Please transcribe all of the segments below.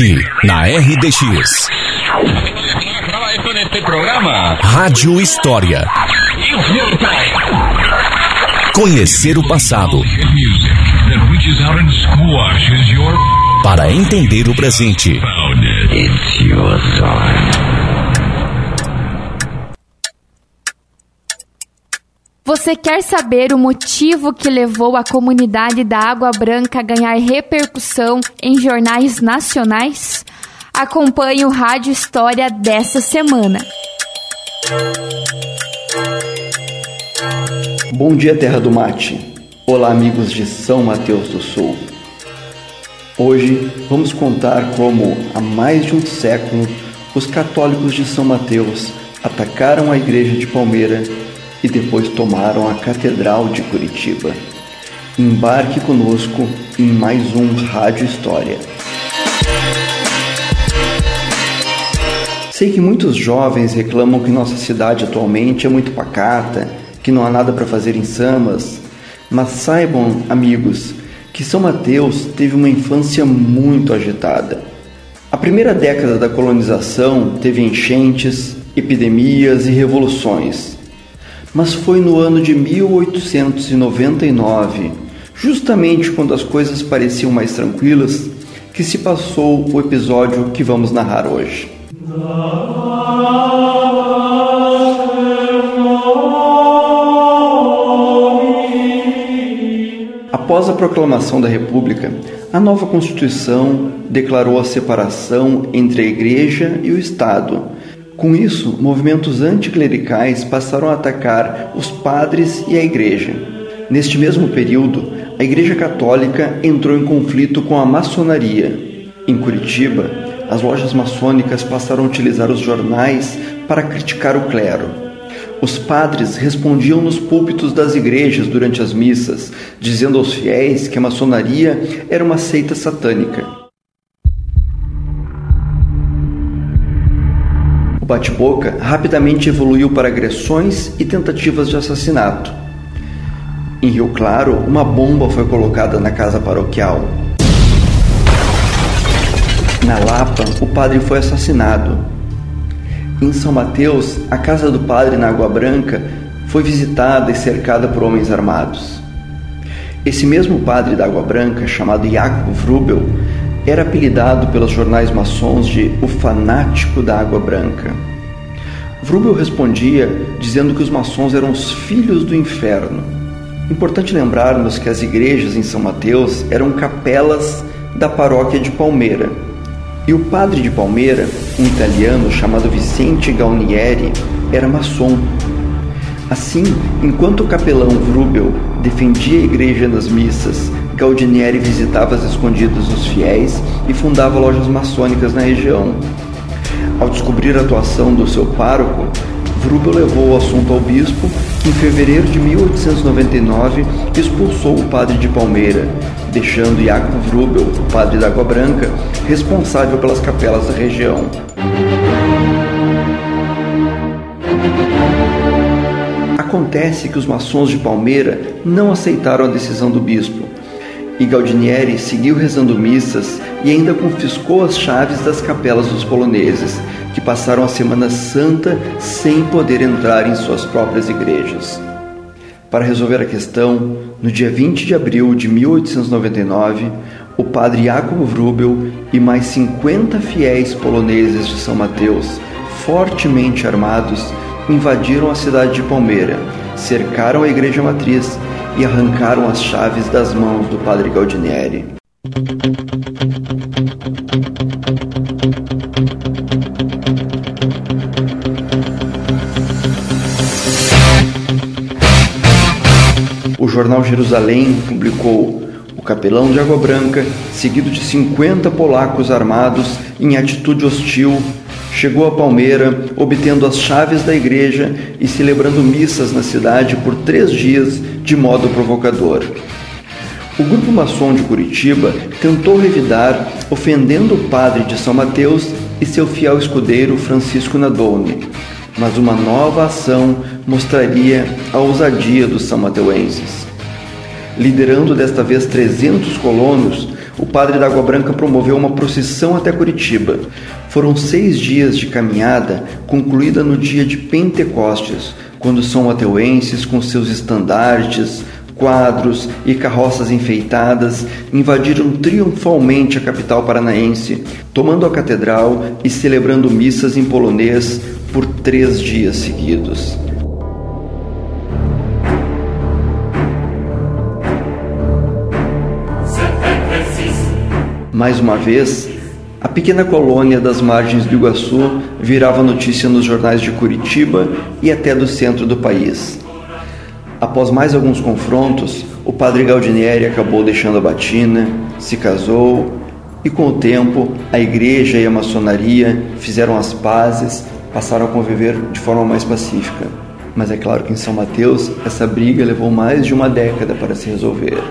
Aqui, na RDX. Rádio História. Conhecer o passado. Para entender o presente. Você quer saber o motivo que levou a comunidade da Água Branca a ganhar repercussão em jornais nacionais? Acompanhe o Rádio História dessa semana. Bom dia, Terra do Mate. Olá, amigos de São Mateus do Sul. Hoje vamos contar como, há mais de um século, os católicos de São Mateus atacaram a igreja de Palmeira e depois tomaram a Catedral de Curitiba. Embarque conosco em mais um Rádio História. Sei que muitos jovens reclamam que nossa cidade atualmente é muito pacata, que não há nada para fazer em Samas, mas saibam, amigos, que São Mateus teve uma infância muito agitada. A primeira década da colonização teve enchentes, epidemias e revoluções mas foi no ano de 1899, justamente quando as coisas pareciam mais tranquilas, que se passou o episódio que vamos narrar hoje. Após a proclamação da República, a nova Constituição declarou a separação entre a Igreja e o Estado com isso, movimentos anticlericais passaram a atacar os padres e a igreja. Neste mesmo período, a Igreja Católica entrou em conflito com a maçonaria. Em Curitiba, as lojas maçônicas passaram a utilizar os jornais para criticar o clero. Os padres respondiam nos púlpitos das igrejas durante as missas, dizendo aos fiéis que a maçonaria era uma seita satânica. Bate-boca rapidamente evoluiu para agressões e tentativas de assassinato. Em Rio Claro, uma bomba foi colocada na casa paroquial. Na Lapa, o padre foi assassinado. Em São Mateus, a casa do padre na Água Branca foi visitada e cercada por homens armados. Esse mesmo padre da Água Branca, chamado Jacob Vrubel, era apelidado pelos jornais maçons de o fanático da água branca. Vrubel respondia dizendo que os maçons eram os filhos do inferno. Importante lembrarmos que as igrejas em São Mateus eram capelas da paróquia de Palmeira. E o padre de Palmeira, um italiano chamado Vicente Gaunieri, era maçom. Assim, enquanto o capelão Vrubel defendia a igreja nas missas Galdinieri visitava as escondidas os fiéis e fundava lojas maçônicas na região. Ao descobrir a atuação do seu pároco, Vrubel levou o assunto ao bispo, que em fevereiro de 1899 expulsou o padre de Palmeira, deixando Jacob Vrubel, o padre da Água Branca, responsável pelas capelas da região. Acontece que os maçons de Palmeira não aceitaram a decisão do bispo e Galdinieri seguiu rezando missas e ainda confiscou as chaves das capelas dos poloneses, que passaram a Semana Santa sem poder entrar em suas próprias igrejas. Para resolver a questão, no dia 20 de abril de 1899, o padre Jacob Vrubel e mais 50 fiéis poloneses de São Mateus, fortemente armados, invadiram a cidade de Palmeira, cercaram a igreja matriz e arrancaram as chaves das mãos do padre Galdinieri. O jornal Jerusalém publicou o capelão de Água Branca, seguido de 50 polacos armados em atitude hostil, chegou a Palmeira, obtendo as chaves da igreja e celebrando missas na cidade por três dias de modo provocador. O grupo maçom de Curitiba tentou revidar, ofendendo o padre de São Mateus e seu fiel escudeiro Francisco Nadolny, mas uma nova ação mostraria a ousadia dos são mateuenses. Liderando desta vez 300 colonos, o padre da Água Branca promoveu uma procissão até Curitiba. Foram seis dias de caminhada, concluída no dia de Pentecostes, quando são mateuenses, com seus estandartes, quadros e carroças enfeitadas, invadiram triunfalmente a capital paranaense, tomando a catedral e celebrando missas em polonês por três dias seguidos. Mais uma vez, a pequena colônia das margens do Iguaçu virava notícia nos jornais de Curitiba e até do centro do país. Após mais alguns confrontos, o padre Galdinieri acabou deixando a batina, se casou e, com o tempo, a igreja e a maçonaria fizeram as pazes, passaram a conviver de forma mais pacífica. Mas é claro que em São Mateus essa briga levou mais de uma década para se resolver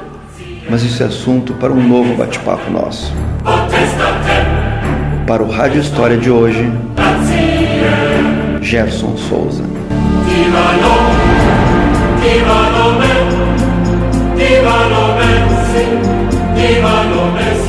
mas isso é assunto para um novo bate-papo nosso. Para o Rádio História de hoje, Gerson Souza. Viva no Messi, viva no Messi, viva no Messi.